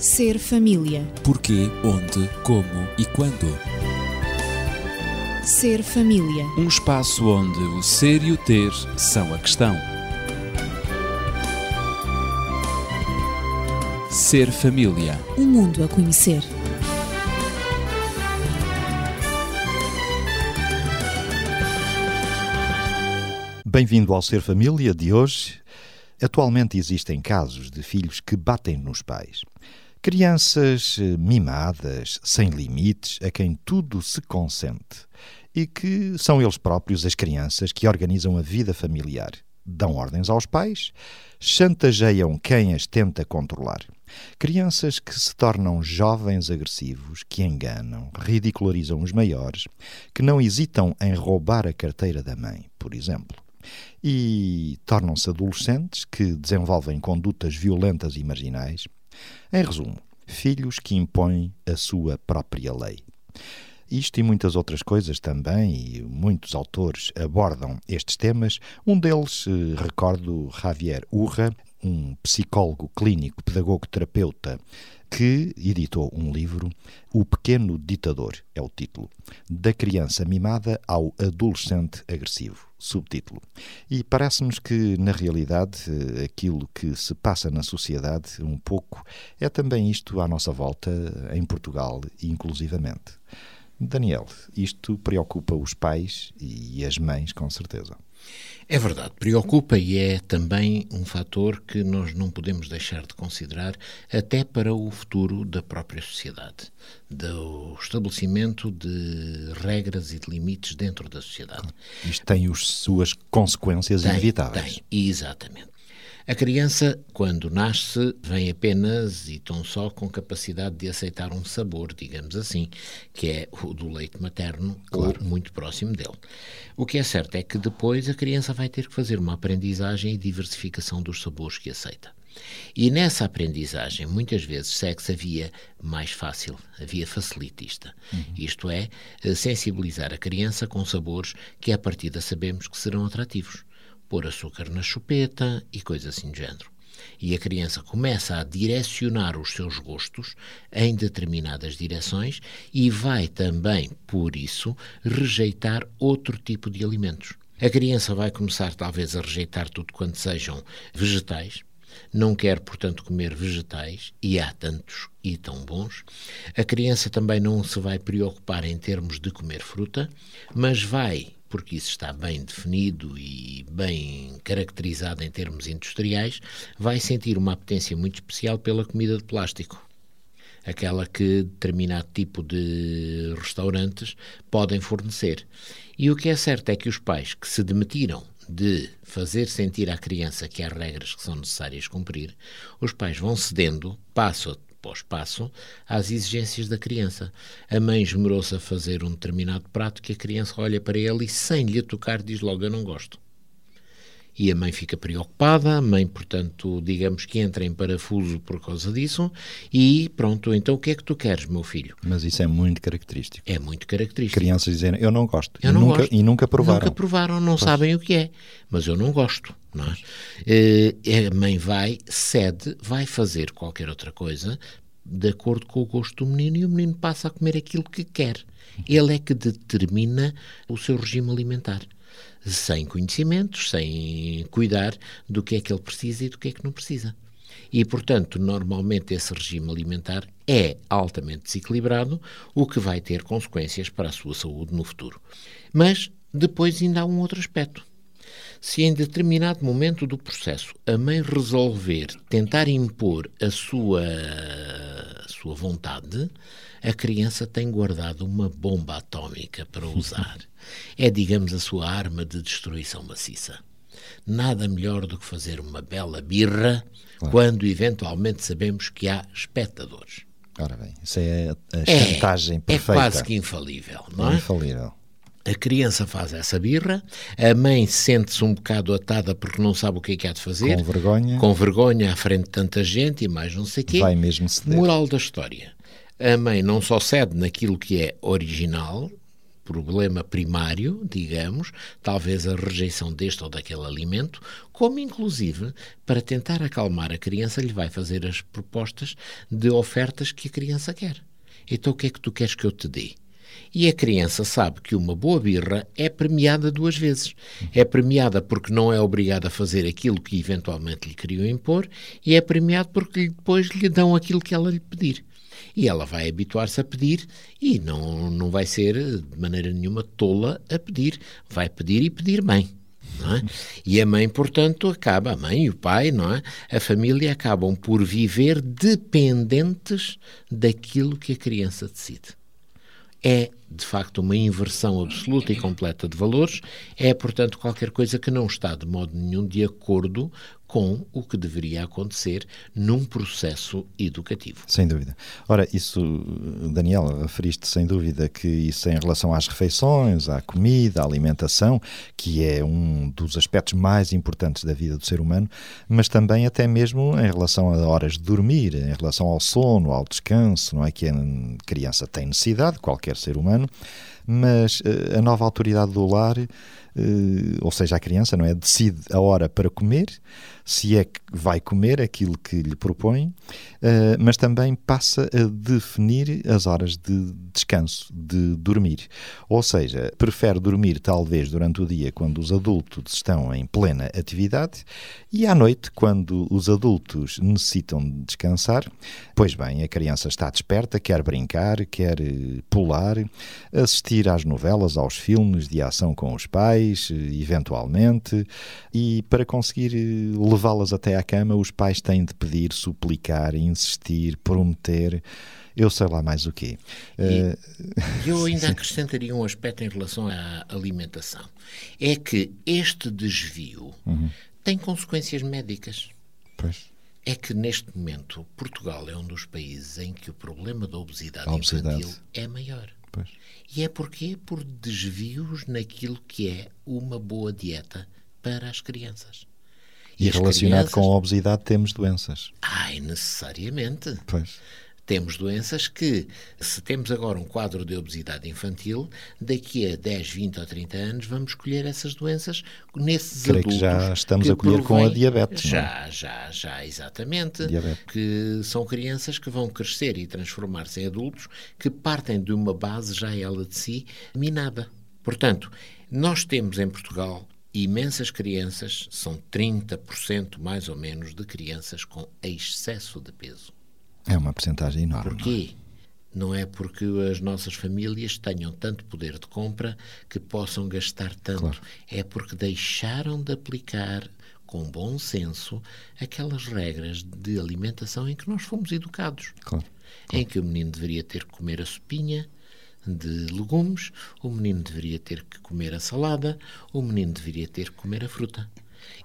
Ser família. Porquê, onde, como e quando. Ser família. Um espaço onde o ser e o ter são a questão. Ser família. Um mundo a conhecer. Bem-vindo ao Ser Família de hoje. Atualmente existem casos de filhos que batem nos pais. Crianças eh, mimadas, sem limites, a quem tudo se consente. E que são eles próprios, as crianças, que organizam a vida familiar. Dão ordens aos pais, chantageiam quem as tenta controlar. Crianças que se tornam jovens agressivos, que enganam, ridicularizam os maiores, que não hesitam em roubar a carteira da mãe, por exemplo e tornam-se adolescentes que desenvolvem condutas violentas e marginais. Em resumo, filhos que impõem a sua própria lei. Isto e muitas outras coisas também, e muitos autores abordam estes temas. Um deles, eh, recordo Javier Urra, um psicólogo clínico, pedagogo terapeuta, que editou um livro, O Pequeno Ditador, é o título, Da Criança Mimada ao Adolescente Agressivo, subtítulo. E parece-nos que, na realidade, aquilo que se passa na sociedade, um pouco, é também isto à nossa volta, em Portugal, inclusivamente. Daniel, isto preocupa os pais e as mães, com certeza. É verdade, preocupa e é também um fator que nós não podemos deixar de considerar até para o futuro da própria sociedade, do estabelecimento de regras e de limites dentro da sociedade. Isto tem as suas consequências tem, inevitáveis. Tem, exatamente. A criança, quando nasce, vem apenas e tão só com capacidade de aceitar um sabor, digamos assim, que é o do leite materno claro. ou muito próximo dele. O que é certo é que depois a criança vai ter que fazer uma aprendizagem e diversificação dos sabores que aceita. E nessa aprendizagem, muitas vezes segue-se a via mais fácil, a via facilitista. Uhum. Isto é, sensibilizar a criança com sabores que, à partida, sabemos que serão atrativos pôr açúcar na chupeta e coisas assim do género. E a criança começa a direcionar os seus gostos em determinadas direções e vai também, por isso, rejeitar outro tipo de alimentos. A criança vai começar, talvez, a rejeitar tudo quanto sejam vegetais, não quer, portanto, comer vegetais, e há tantos e tão bons. A criança também não se vai preocupar em termos de comer fruta, mas vai porque isso está bem definido e bem caracterizado em termos industriais, vai sentir uma apetência muito especial pela comida de plástico. Aquela que determinado tipo de restaurantes podem fornecer. E o que é certo é que os pais que se demitiram de fazer sentir à criança que há regras que são necessárias cumprir, os pais vão cedendo, passo a pós-passo às exigências da criança. A mãe esmerou-se a fazer um determinado prato que a criança olha para ele e, sem lhe tocar, diz logo: Eu não gosto. E a mãe fica preocupada, a mãe, portanto, digamos que entra em parafuso por causa disso, e pronto, então o que é que tu queres, meu filho? Mas isso é muito característico. É muito característico. Crianças dizerem, eu não gosto. Eu e, não nunca, gosto. e nunca provaram. Nunca provaram, não pois. sabem o que é, mas eu não gosto. Não é? Uh, a mãe vai, cede, vai fazer qualquer outra coisa de acordo com o gosto do menino e o menino passa a comer aquilo que quer. Ele é que determina o seu regime alimentar, sem conhecimentos, sem cuidar do que é que ele precisa e do que é que não precisa. E, portanto, normalmente esse regime alimentar é altamente desequilibrado, o que vai ter consequências para a sua saúde no futuro. Mas depois ainda há um outro aspecto. Se em determinado momento do processo a mãe resolver tentar impor a sua sua vontade, a criança tem guardado uma bomba atómica para usar. é, digamos, a sua arma de destruição maciça. Nada melhor do que fazer uma bela birra claro. quando eventualmente sabemos que há espectadores. Ora bem, isso é a é, chantagem é, perfeita. É quase que infalível, não é? Infalível. A criança faz essa birra, a mãe sente-se um bocado atada porque não sabe o que é que há de fazer. Com vergonha. Com vergonha à frente de tanta gente e mais não sei o quê. Vai mesmo ceder. Moral da história. A mãe não só cede naquilo que é original, problema primário, digamos, talvez a rejeição deste ou daquele alimento, como inclusive para tentar acalmar a criança lhe vai fazer as propostas de ofertas que a criança quer. Então o que é que tu queres que eu te dê? E a criança sabe que uma boa birra é premiada duas vezes. É premiada porque não é obrigada a fazer aquilo que eventualmente lhe queriam impor, e é premiado porque depois lhe dão aquilo que ela lhe pedir. E ela vai habituar-se a pedir e não, não vai ser de maneira nenhuma tola a pedir. Vai pedir e pedir bem. É? E a mãe, portanto, acaba, a mãe e o pai, não é? A família acabam por viver dependentes daquilo que a criança decide é de facto uma inversão absoluta e completa de valores, é portanto qualquer coisa que não está de modo nenhum de acordo com o que deveria acontecer num processo educativo. Sem dúvida. Ora, isso, Daniel, referiste sem dúvida que isso em relação às refeições, à comida, à alimentação, que é um dos aspectos mais importantes da vida do ser humano, mas também até mesmo em relação a horas de dormir, em relação ao sono, ao descanso, não é que a criança tem necessidade, qualquer ser humano, mas uh, a nova autoridade do lar, uh, ou seja, a criança, não é, decide a hora para comer, se é que vai comer aquilo que lhe propõe, eh, mas também passa a definir as horas de descanso, de dormir. Ou seja, prefere dormir talvez durante o dia quando os adultos estão em plena atividade e à noite quando os adultos necessitam de descansar. Pois bem, a criança está desperta, quer brincar, quer eh, pular, assistir às novelas, aos filmes de ação com os pais, eh, eventualmente, e para conseguir levá-las até à cama, os pais têm de pedir, suplicar, insistir, prometer, eu sei lá mais o quê. E, uh... Eu ainda acrescentaria um aspecto em relação à alimentação. É que este desvio uhum. tem consequências médicas. Pois. É que neste momento Portugal é um dos países em que o problema da obesidade, obesidade. infantil é maior. Pois. E é porquê? Por desvios naquilo que é uma boa dieta para as crianças. E, e relacionado crianças... com a obesidade temos doenças. Ai, necessariamente. Pois. Temos doenças que, se temos agora um quadro de obesidade infantil, daqui a 10, 20 ou 30 anos vamos colher essas doenças nesses Creio adultos. que já estamos que a colher com a diabetes. Já, é? já, já, exatamente. Diabetes. Que são crianças que vão crescer e transformar-se em adultos que partem de uma base já ela de si minada. Portanto, nós temos em Portugal imensas crianças, são 30% mais ou menos de crianças com excesso de peso. É uma porcentagem enorme. Porquê? Não é porque as nossas famílias tenham tanto poder de compra que possam gastar tanto. Claro. É porque deixaram de aplicar com bom senso aquelas regras de alimentação em que nós fomos educados. Claro. Claro. Em que o menino deveria ter que comer a sopinha, de legumes, o menino deveria ter que comer a salada, o menino deveria ter que comer a fruta.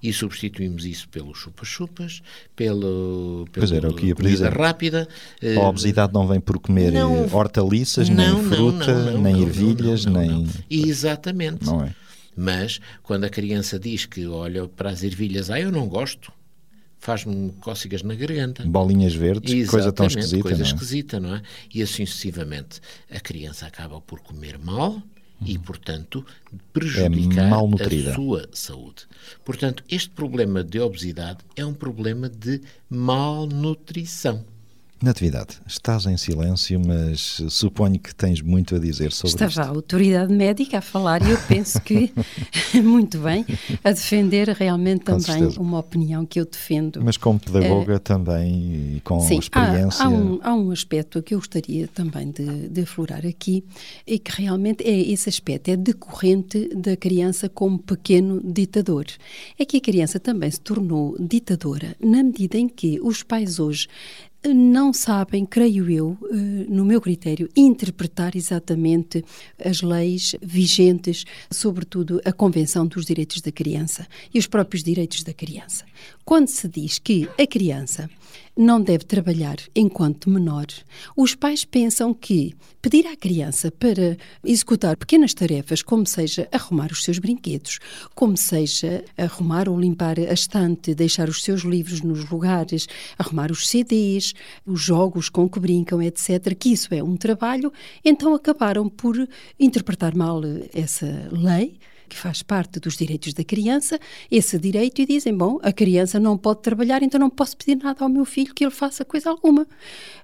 E substituímos isso pelos chupa-chupas, pelo, pelo pois era, comida rápida. A obesidade não vem por comer não, hortaliças, não, nem fruta, não, nem ervilhas, nem... Exatamente. É? Mas, quando a criança diz que olha para as ervilhas, ah, eu não gosto, faz-me cócegas na garganta. Bolinhas verdes, Exatamente, coisa tão esquisita. Coisa não é? esquisita, não é? E assim sucessivamente. A criança acaba por comer mal e, portanto, prejudicar é a sua saúde. Portanto, este problema de obesidade é um problema de malnutrição. Natividade, estás em silêncio, mas suponho que tens muito a dizer sobre Está já a autoridade médica a falar e eu penso que, muito bem, a defender realmente com também certeza. uma opinião que eu defendo. Mas como pedagoga uh, também e com sim, experiência. Há, há, um, há um aspecto que eu gostaria também de, de aflorar aqui e que realmente é esse aspecto, é decorrente da criança como pequeno ditador. É que a criança também se tornou ditadora na medida em que os pais hoje não sabem, creio eu, eh, no meu critério, interpretar exatamente as leis vigentes, sobretudo a Convenção dos Direitos da Criança e os próprios direitos da criança. Quando se diz que a criança não deve trabalhar enquanto menor, os pais pensam que pedir à criança para executar pequenas tarefas, como seja arrumar os seus brinquedos, como seja arrumar ou limpar a estante, deixar os seus livros nos lugares, arrumar os CDs, os jogos com que brincam, etc., que isso é um trabalho, então acabaram por interpretar mal essa lei que faz parte dos direitos da criança, esse direito e dizem: bom, a criança não pode trabalhar, então não posso pedir nada ao meu filho que ele faça coisa alguma.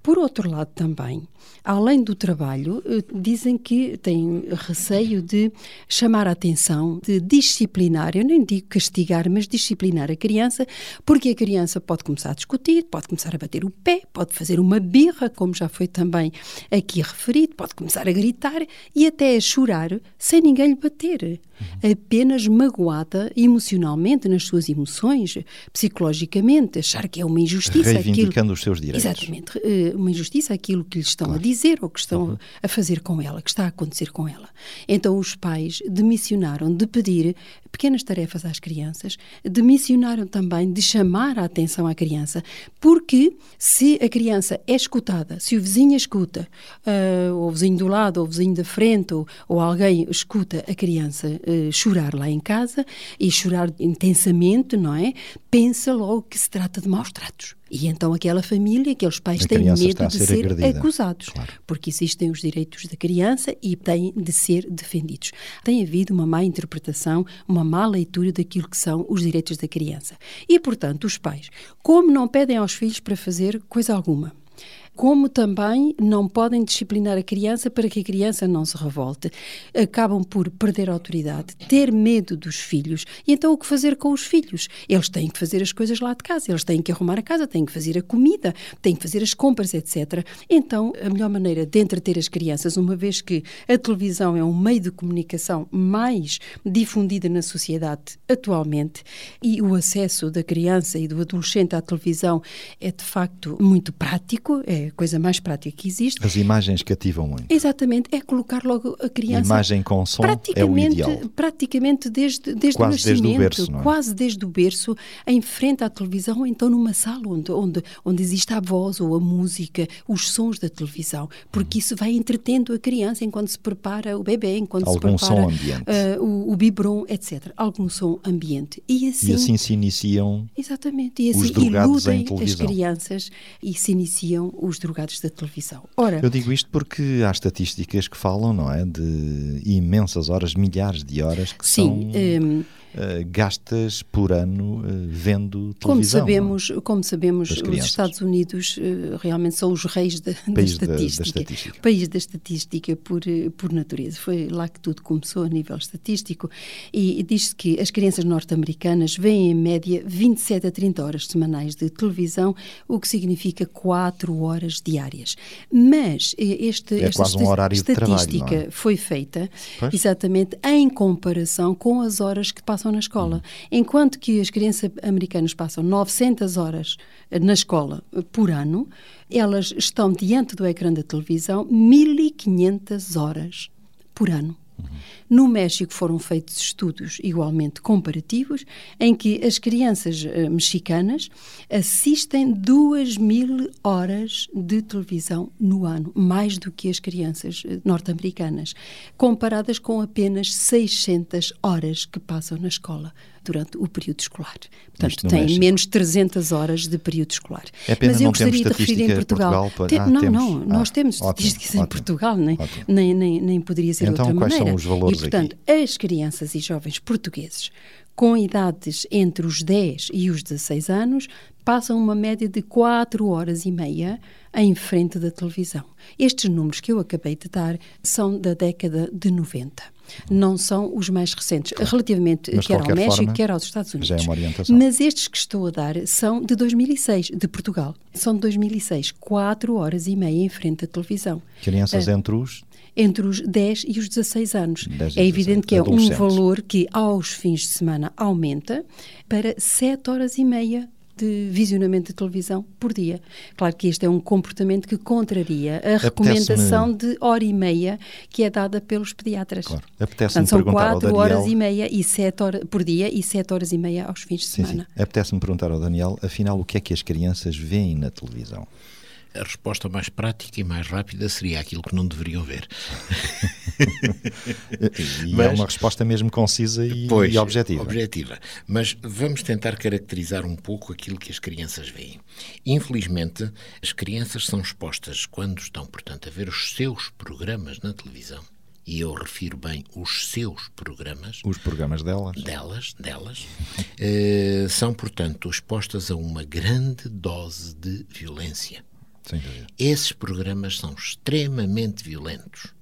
Por outro lado, também, além do trabalho, eh, dizem que têm receio de chamar a atenção, de disciplinar, eu nem digo castigar, mas disciplinar a criança, porque a criança pode começar a discutir, pode começar a bater o pé, pode fazer uma birra, como já foi também aqui referido, pode começar a gritar e até a chorar sem ninguém lhe bater apenas magoada emocionalmente nas suas emoções, psicologicamente, achar que é uma injustiça. Reivindicando aquilo, os seus direitos. Exatamente. Eh, uma injustiça aquilo que lhe estão claro. a dizer ou que estão uhum. a fazer com ela, que está a acontecer com ela. Então os pais demissionaram de pedir pequenas tarefas às crianças, demissionaram também de chamar a atenção à criança, porque se a criança é escutada, se o vizinho escuta, uh, ou o vizinho do lado, ou o vizinho da frente, ou, ou alguém escuta a criança uh, chorar lá em casa e chorar intensamente, não é? Pensa logo que se trata de maus tratos. E então aquela família, aqueles pais têm medo de ser, ser acusados, claro. porque existem os direitos da criança e têm de ser defendidos. Tem havido uma má interpretação, uma má leitura daquilo que são os direitos da criança. E, portanto, os pais, como não pedem aos filhos para fazer coisa alguma, como também não podem disciplinar a criança para que a criança não se revolte. Acabam por perder a autoridade, ter medo dos filhos. E então o que fazer com os filhos? Eles têm que fazer as coisas lá de casa, eles têm que arrumar a casa, têm que fazer a comida, têm que fazer as compras, etc. Então, a melhor maneira de entreter as crianças, uma vez que a televisão é um meio de comunicação mais difundida na sociedade atualmente e o acesso da criança e do adolescente à televisão é de facto muito prático, é a coisa mais prática que existe. As imagens cativam muito. Exatamente, é colocar logo a criança. Imagem com som é o ideal. Praticamente desde, desde quase o nascimento, desde o berço, é? quase desde o berço, em frente à televisão, ou então numa sala onde, onde, onde existe a voz ou a música, os sons da televisão, porque isso vai entretendo a criança enquanto se prepara o bebê, enquanto Algum se prepara som ambiente. Uh, o, o biberon, etc. Algum som ambiente. E assim, e assim se iniciam exatamente, e assim os drogados iludem em televisão. as crianças e se iniciam os drogados da televisão. Ora, Eu digo isto porque há estatísticas que falam, não é, de imensas horas, milhares de horas que sim, são um, uh, gastas por ano uh, vendo televisão. Como sabemos, como sabemos os. Estados Unidos uh, realmente são os reis da, da País da- estatística. estatística. País da estatística por, eh, por natureza. Foi lá que tudo começou a nível estatístico. E, e diz-se que as crianças norte-americanas veem em média 27 a 30 horas semanais de televisão, o que significa 4 horas diárias. Mas eh, este, É esta um trabalho, estatística não é? foi feita Pois. exatamente em comparação com as horas que passam na escola. Uhum. Enquanto que as crianças americanas passam 900 horas na escola por ano, elas estão diante do ecrã da televisão 1500 horas por ano. No México foram feitos estudos igualmente comparativos, em que as crianças eh, mexicanas assistem 2 mil horas de televisão no ano, mais do que as crianças eh, norte-americanas, comparadas com apenas 600 horas que passam na escola durante o período escolar. Portanto, têm México. menos 300 horas de período escolar. É Mas eu gostaria de referir em em Portugal. Portugal para- Tem- Ah, não, temos. não, nós Ah, temos ótimo, estatísticas em ótimo. Portugal, nem, Ótimo. nem, nem, nem poderia ser Então, outra quais são maneira. os valores portanto, as crianças e jovens portugueses com idades entre os 10 e os 16 anos passam uma média de 4 horas e meia em frente da televisão. Estes números que eu acabei de dar são da década de 90. Não são os mais recentes, relativamente Mas, quer ao México, forma, quer aos Estados Unidos. é uma orientação. Mas estes que estou a dar são de 2006, de Portugal. São de 2006, 4 horas e meia em frente à televisão Crianças É. entre os entre os 10 e os 16 anos. 10 é evidente 16, que é um valor que aos fins de semana aumenta para 7 horas e meia de visionamento de televisão por dia. Claro que este é um comportamento que contraria a recomendação de hora e meia que é dada pelos pediatras. Claro. Apetece-me são quatro horas e meia e sete horas por dia e sete horas e meia aos fins de semana. Apetece-me perguntar ao Daniel, afinal, o que é que as crianças veem na televisão? A resposta mais prática e mais rápida seria aquilo que não deveriam ver. e Mas, é uma resposta mesmo concisa e, pois, e objetiva. Objetiva. Mas vamos tentar caracterizar um pouco aquilo que as crianças veem. Infelizmente, as crianças são expostas, quando estão, portanto, a ver os seus programas na televisão, e eu refiro bem os seus programas. Os programas delas. Delas, delas. eh, são, portanto, expostas a uma grande dose de violência. Esses programas são extremamente violentos.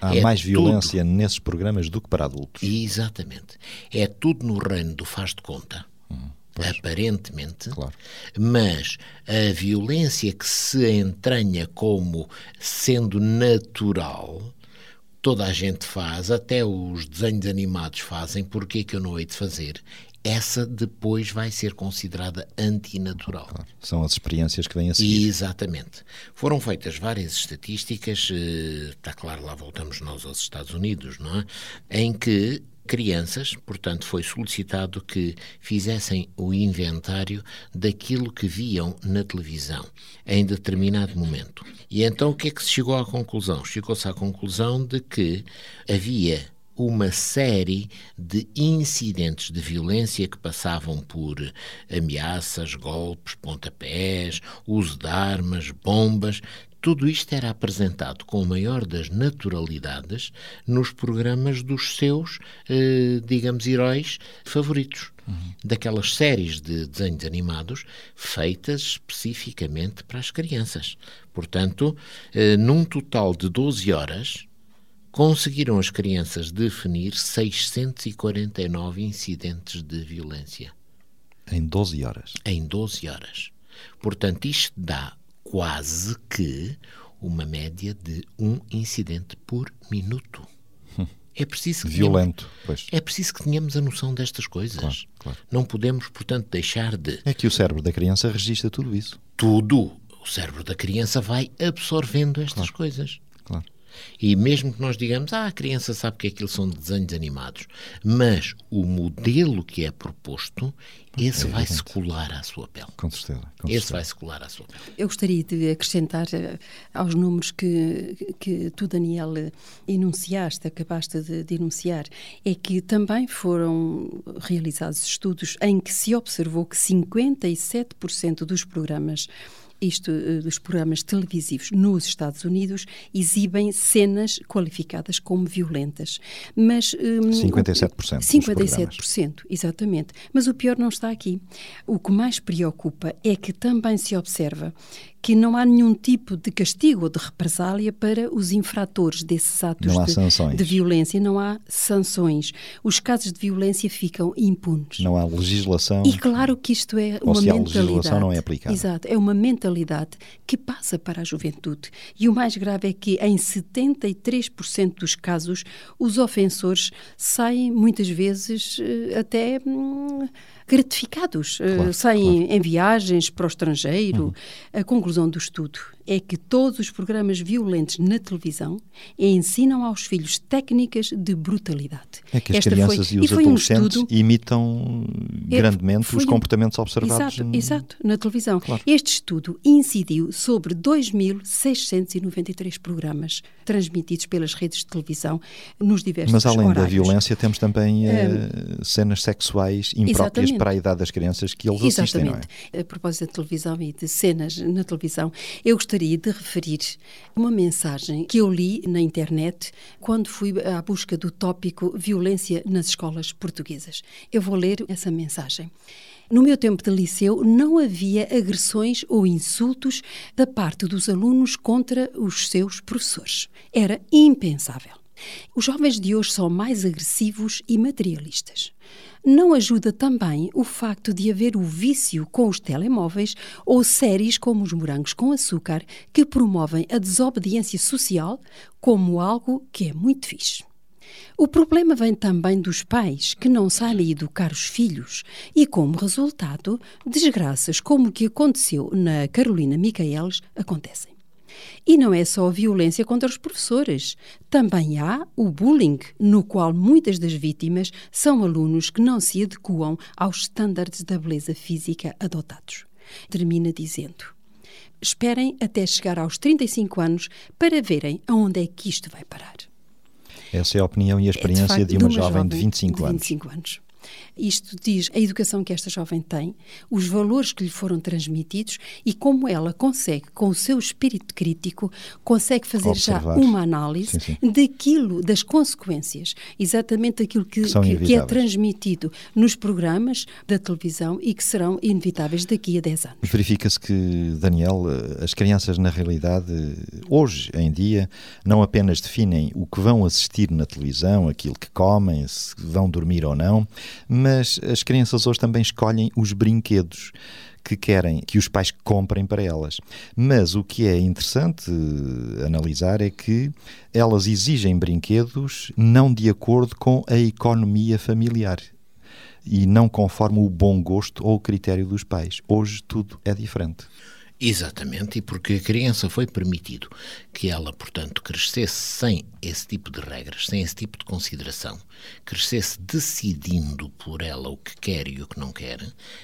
Há é mais violência tudo... nesses programas do que para adultos. Exatamente. É tudo no reino do faz de conta. Hum, aparentemente, claro. mas a violência que se entranha como sendo natural, toda a gente faz, até os desenhos animados fazem, porque é que eu não hei de fazer? Essa depois vai ser considerada antinatural. Claro, são as experiências que vêm a seguir. Exatamente. Foram feitas várias estatísticas, eh, está claro, lá voltamos nós aos Estados Unidos, não é? Em que crianças, portanto, foi solicitado que fizessem o inventário daquilo que viam na televisão em determinado momento. E então o que é que se chegou à conclusão? Chegou-se à conclusão de que havia uma série de incidentes de violência que passavam por ameaças, golpes, pontapés, uso de armas, bombas. Tudo isto era apresentado com a maior das naturalidades nos programas dos seus, eh, digamos, heróis favoritos. Uhum. Daquelas séries de desenhos animados feitas especificamente para as crianças. Portanto, eh, num total de 12 horas, conseguiram as crianças definir 649 incidentes de violência. Em 12 horas? Em 12 horas. Portanto, isto dá quase que uma média de um incidente por minuto. É preciso que Violento, tenhamos, pois. É preciso que tenhamos a noção destas coisas. Claro, claro. Não podemos, portanto, deixar de. É que o cérebro da criança registra tudo isso. Tudo. O cérebro da criança vai absorvendo estas claro. coisas. Claro. E mesmo que nós digamos, ah, a criança sabe que aquilo são desenhos animados, mas o modelo que é proposto, esse é vai-se colar à sua pele. Com certeza. Com esse vai-se colar à sua pele. Eu gostaria de acrescentar uh, aos números que, que tu, Daniel, enunciaste, acabaste de, de enunciar, é que também foram realizados estudos em que se observou que 57% dos programas isto eh, dos programas televisivos nos Estados Unidos exibem cenas qualificadas como violentas. Mas 57%. 57%, exatamente. Mas o pior não está aqui. O que mais preocupa é que também se observa que não há nenhum tipo de castigo ou de represália para os infratores desses atos de, de, violência. Não há sanções. Os casos de violência ficam impunes. Não há legislação. E claro que isto é ou uma se mentalidade. A legislação não é aplicada. Exato, é uma mentalidade que passa para a juventude. E o mais grave é que em 73% dos casos os ofensores saem muitas vezes eh, até hum, gratificados, eh, claro, saem claro. em viagens para o estrangeiro. Uhum. A conclusão do estudo é que todos os programas violentos na televisão ensinam aos filhos técnicas de brutalidade. É que as Esta crianças foi, e os e adolescentes um estudo, imitam é, grandemente os comportamentos observados exato, exato, na televisão. Claro. Este estudo incidiu sobre 2.693 programas transmitidos pelas redes de televisão nos diversos Mas além horários. da violência temos também uh, cenas sexuais impróprias. Para a idade das crianças que eles exatamente. assistem, não é? A propósito da televisão e de cenas na televisão, eu gostaria de referir uma mensagem que eu li na internet quando fui à busca do tópico violência nas escolas portuguesas. Eu vou ler essa mensagem. No meu tempo de liceu, não havia agressões ou insultos da parte dos alunos contra os seus professores. Era impensável. Os jovens de hoje são mais agressivos e materialistas. Não ajuda também o facto de haver o vício com os telemóveis ou séries como os morangos com açúcar que promovem a desobediência social como algo que é muito fixe. O problema vem também dos pais que não sabem educar os filhos e, como resultado, desgraças como o que aconteceu na Carolina Micaeles acontecem. E não é só a violência contra os professores. Também há o bullying, no qual muitas das vítimas são alunos que não se adequam aos estándares da beleza física adotados. Termina dizendo: Esperem até chegar aos 35 anos para verem aonde é que isto vai parar. Essa é a opinião e a experiência é de, facto, de, uma de, uma jovem, de 25 de 25 anos. anos. Isto diz a educação que esta jovem tem, os valores que lhe foram transmitidos e como ela consegue, com o seu espírito crítico, consegue fazer Observar. já uma análise sim, sim. daquilo, das consequências, exatamente aquilo que, que, que, que, é transmitido nos programas da televisão e que serão inevitáveis daqui a 10 anos. Verifica-se que, Daniel, as crianças, na realidade, hoje em dia, não apenas definem o que vão assistir na televisão, aquilo que comem, se vão dormir ou não, mas as crianças hoje também escolhem os brinquedos que querem que os pais comprem para elas. Mas o que é interessante eh, analisar é que elas exigem brinquedos não de acordo com a economia familiar e não conforme o bom gosto ou o critério dos pais. Hoje tudo é diferente. Exatamente, e porque a criança foi permitido que ela, portanto, crescesse sem esse tipo de regras, sem esse tipo de consideração, crescesse decidindo por ela o que quer e o que não quer,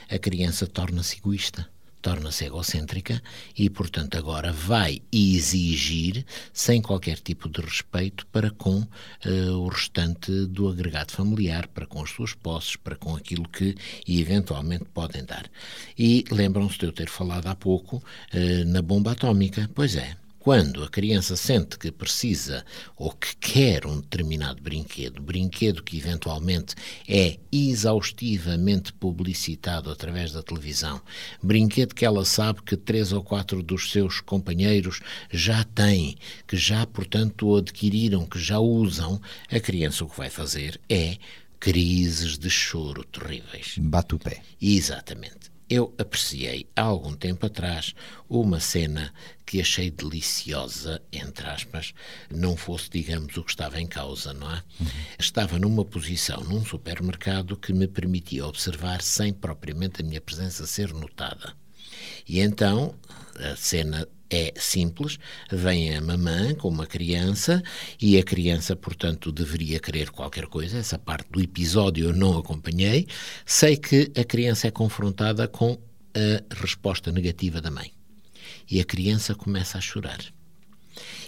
a criança torna-se egoísta torna-se egocêntrica e, portanto, agora vai exigir, sem qualquer tipo de respeito, para com uh, o restante do agregado familiar, para com as suas posses, para com aquilo que eventualmente podem dar. E lembram-se de eu ter falado há pouco uh, na bomba atómica. Pois é, quando a criança sente que precisa ou que quer um determinado brinquedo, brinquedo que eventualmente é exaustivamente publicitado através da televisão, brinquedo que ela sabe que três ou quatro dos seus companheiros já têm, que já, portanto, o adquiriram, que já usam, a criança o que vai fazer é crises de choro terríveis. Bate o pé. Exatamente. Eu apreciei há algum tempo atrás uma cena que achei deliciosa, entre aspas, não fosse, digamos, o que estava em causa, não é? Uhum. Estava numa posição num supermercado que me permitia observar sem propriamente a minha presença ser notada. E então a cena é simples, vem a mamã com uma criança e a criança, portanto, deveria querer qualquer coisa. Essa parte do episódio eu não acompanhei. Sei que a criança é confrontada com a resposta negativa da mãe. E a criança começa a chorar.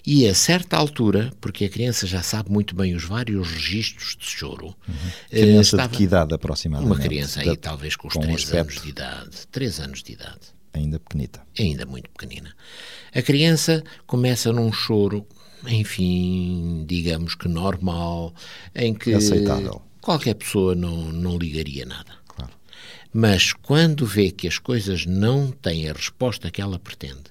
E a certa altura, porque a criança já sabe muito bem os vários registros de choro. Uhum. Criança estava, de que idade aproximadamente? Uma criança aí, talvez com os com 3 anos de idade. 3 anos de idade ainda pequenita. Ainda muito pequenina. A criança começa num choro, enfim, digamos que normal, em que Aceitável. qualquer pessoa não, não ligaria nada. Claro. Mas quando vê que as coisas não têm a resposta que ela pretende,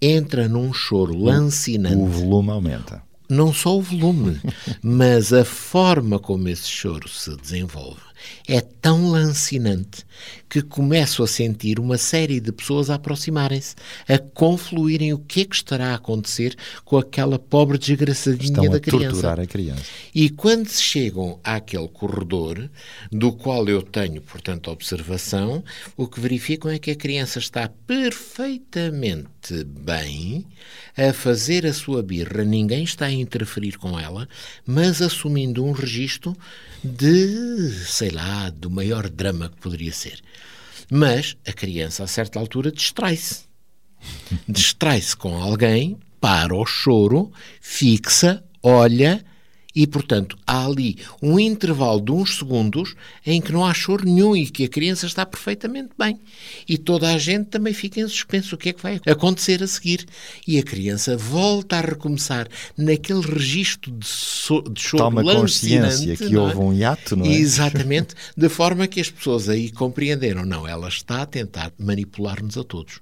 entra num choro lancinante. O volume aumenta. Não só o volume, mas a forma como esse choro se desenvolve é tão lancinante que começo a sentir uma série de pessoas a aproximarem-se, a confluírem o que é que estará a acontecer com aquela pobre desgraçadinha Estão da a criança. torturar a criança. E quando chegam àquele corredor, do qual eu tenho, portanto, observação, o que verificam é que a criança está perfeitamente bem a fazer a sua birra, ninguém está a interferir com ela, mas assumindo um registro de, sei lá, do maior drama que poderia ser. Mas a criança, a certa altura, distrai-se. distrai-se com alguém, para o choro, fixa, olha e, portanto, há ali um intervalo de uns segundos em que não há choro nenhum e que a criança está perfeitamente bem. E toda a gente também fica em suspenso. O que é que vai acontecer a seguir? E a criança volta a recomeçar naquele registro de, so de choro Toma consciência que é? houve um hiato, não é? Exatamente. De forma que as pessoas aí compreenderam. Não, ela está a tentar manipular-nos a todos.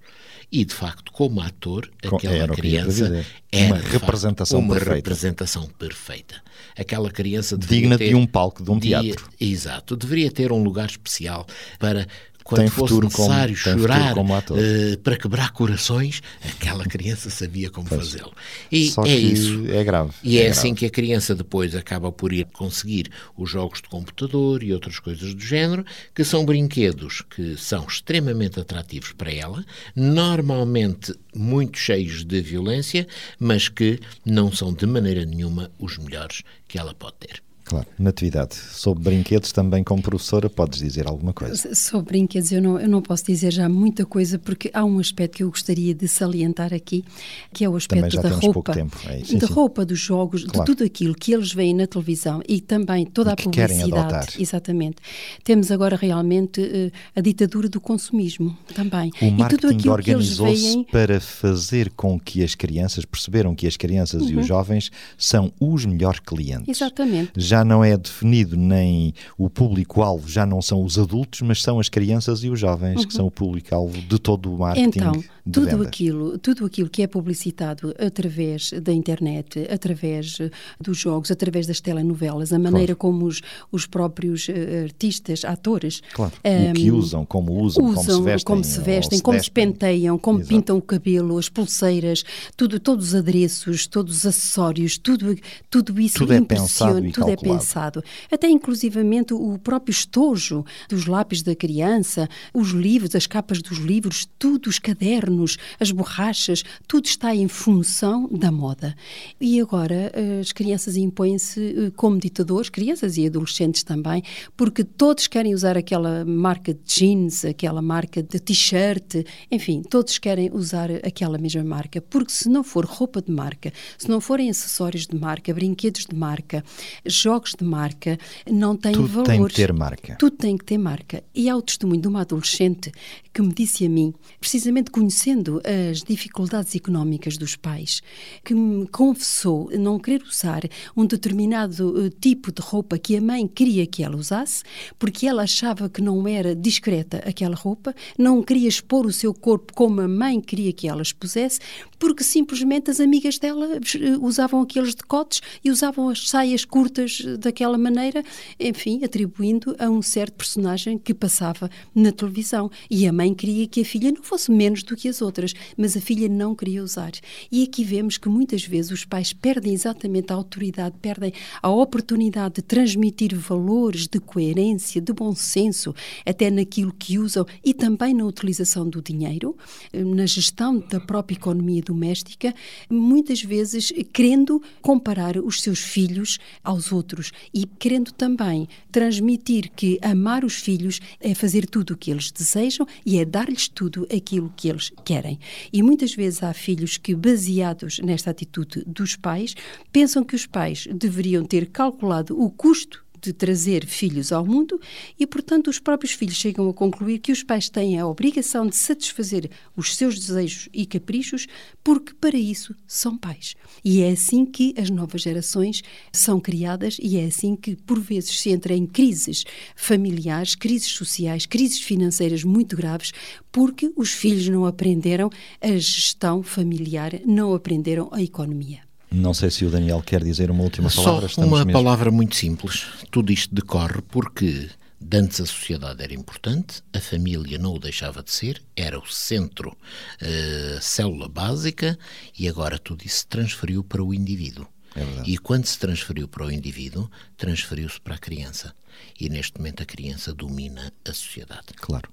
E, de facto, como ator, aquela criança é uma representação uma perfeita. representação perfeita. Aquela criança digna ter, de um palco, de um teatro. exato, deveria ter um lugar especial para quando tem fosse futuro como- necessário futuro chorar como ator. eh, para quebrar corações, aquela criança sabia como fazê-lo. E Só é que isso. é grave. E é, É assim grave. que a criança depois acaba por ir conseguir os jogos de computador e outras coisas do género, que são brinquedos que são extremamente atrativos para ela, normalmente muito cheios de violência, mas que não são de maneira nenhuma os melhores que ela pode ter. Claro. Natividade, sobre brinquedos também como professora, podes dizer alguma coisa? Sobre brinquedos, eu não, eu não posso dizer já muita coisa, porque há um aspecto que eu gostaria de salientar aqui, que é o aspecto da roupa. É, sim, da sim. roupa, dos jogos, Claro. de tudo aquilo que eles veem na televisão e também toda E a publicidade. Exatamente. Temos agora realmente eh, a ditadura do consumismo também. O e tudo marketing aquilo que eles organizou-se veem. para fazer com que as crianças perceberam que as crianças e os Uhum. jovens são os melhores clientes. Exatamente. Já não é definido nem o público-alvo, já não são os adultos, mas são as crianças e os jovens que são o público-alvo de todo o marketing Então, de tudo venda. aquilo, tudo aquilo que é publicitado através da internet, através eh, dos jogos, através das telenovelas, a maneira como os, os próprios eh, artistas, atores, Claro. ehm, o que usam, como usam, como se vestem, como se, vestem, como se penteiam, como Exato. pintam o cabelo, as pulseiras, tudo, todos os adereços, todos os acessórios, tudo, tudo isso Tudo é impressiona, pensado e tudo é calculado. Pensado. Até inclusivamente o próprio estojo dos lápis da criança, os livros, as capas dos livros, tudo, os cadernos, as borrachas, tudo está em função da moda. E agora eh, as crianças impõem-se eh, como ditadores, crianças e adolescentes também, porque todos querem usar aquela marca de jeans, aquela marca de t-shirt, enfim, todos querem usar aquela mesma marca, porque se não for roupa de marca, se não forem acessórios de marca, brinquedos de marca, jogos de marca, não tem Tudo valor. tem que ter marca. Tudo tem que ter marca. E há o testemunho de uma adolescente que me disse a mim, precisamente conhecendo as dificuldades económicas dos pais, que me confessou não querer usar um determinado eh, tipo de roupa que a mãe queria que ela usasse, porque ela achava que não era discreta aquela roupa, não queria expor o seu corpo como a mãe queria que ela expusesse, porque simplesmente as amigas dela eh, usavam aqueles decotes e usavam as saias curtas daquela maneira, enfim, atribuindo a um certo personagem que passava na televisão. E a mãe queria que a filha não fosse menos do que as outras, mas a filha não queria usar. E aqui vemos que muitas vezes os pais perdem exatamente a autoridade, perdem a oportunidade de transmitir valores de coerência, de bom senso, até naquilo que usam e também na utilização do dinheiro, na gestão da própria economia doméstica, muitas vezes querendo comparar os seus filhos aos outros e querendo também transmitir que amar os filhos é fazer tudo o que eles desejam e é dar-lhes tudo aquilo que eles querem. E muitas vezes há filhos que, baseados nesta atitude dos pais, pensam que os pais deveriam ter calculado o custo de trazer filhos ao mundo e, portanto, os próprios filhos chegam a concluir que os pais têm a obrigação de satisfazer os seus desejos e caprichos porque, para isso, são pais. E é assim que as novas gerações são criadas e é assim que, por vezes, se entra em crises familiares, crises sociais, crises financeiras muito graves porque os filhos não aprenderam a gestão familiar, não aprenderam a economia. Não sei se o Daniel quer dizer uma última palavra. Só uma palavra muito simples. Tudo isto decorre porque antes a sociedade era importante, a família não o deixava de ser, era o centro, a célula básica, e agora tudo isso se transferiu para o indivíduo. É e quando se transferiu para o indivíduo, transferiu-se para a criança. E neste momento a criança domina a sociedade. Claro.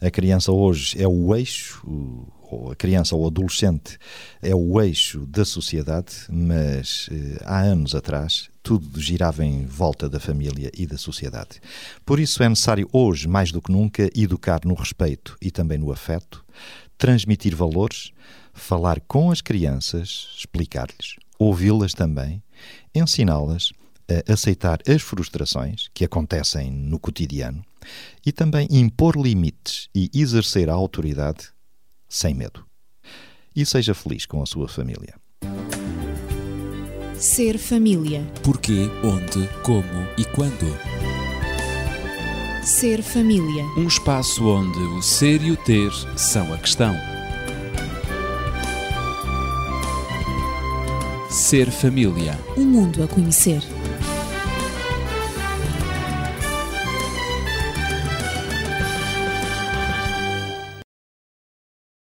A criança hoje é o eixo, ou a criança ou adolescente é o eixo da sociedade, mas eh, há anos atrás tudo girava em volta da família e da sociedade. Por isso é necessário hoje, mais do que nunca, educar no respeito e também no afeto, transmitir valores, falar com as crianças, explicar-lhes, ouvi-las também, ensiná-las aceitar as frustrações que acontecem no cotidiano e também impor limites e exercer a autoridade sem medo. E seja feliz com a sua família. Ser família. Porquê, onde, como e quando. Ser família. Um espaço onde o ser e o ter são a questão. Ser família. Um mundo a conhecer.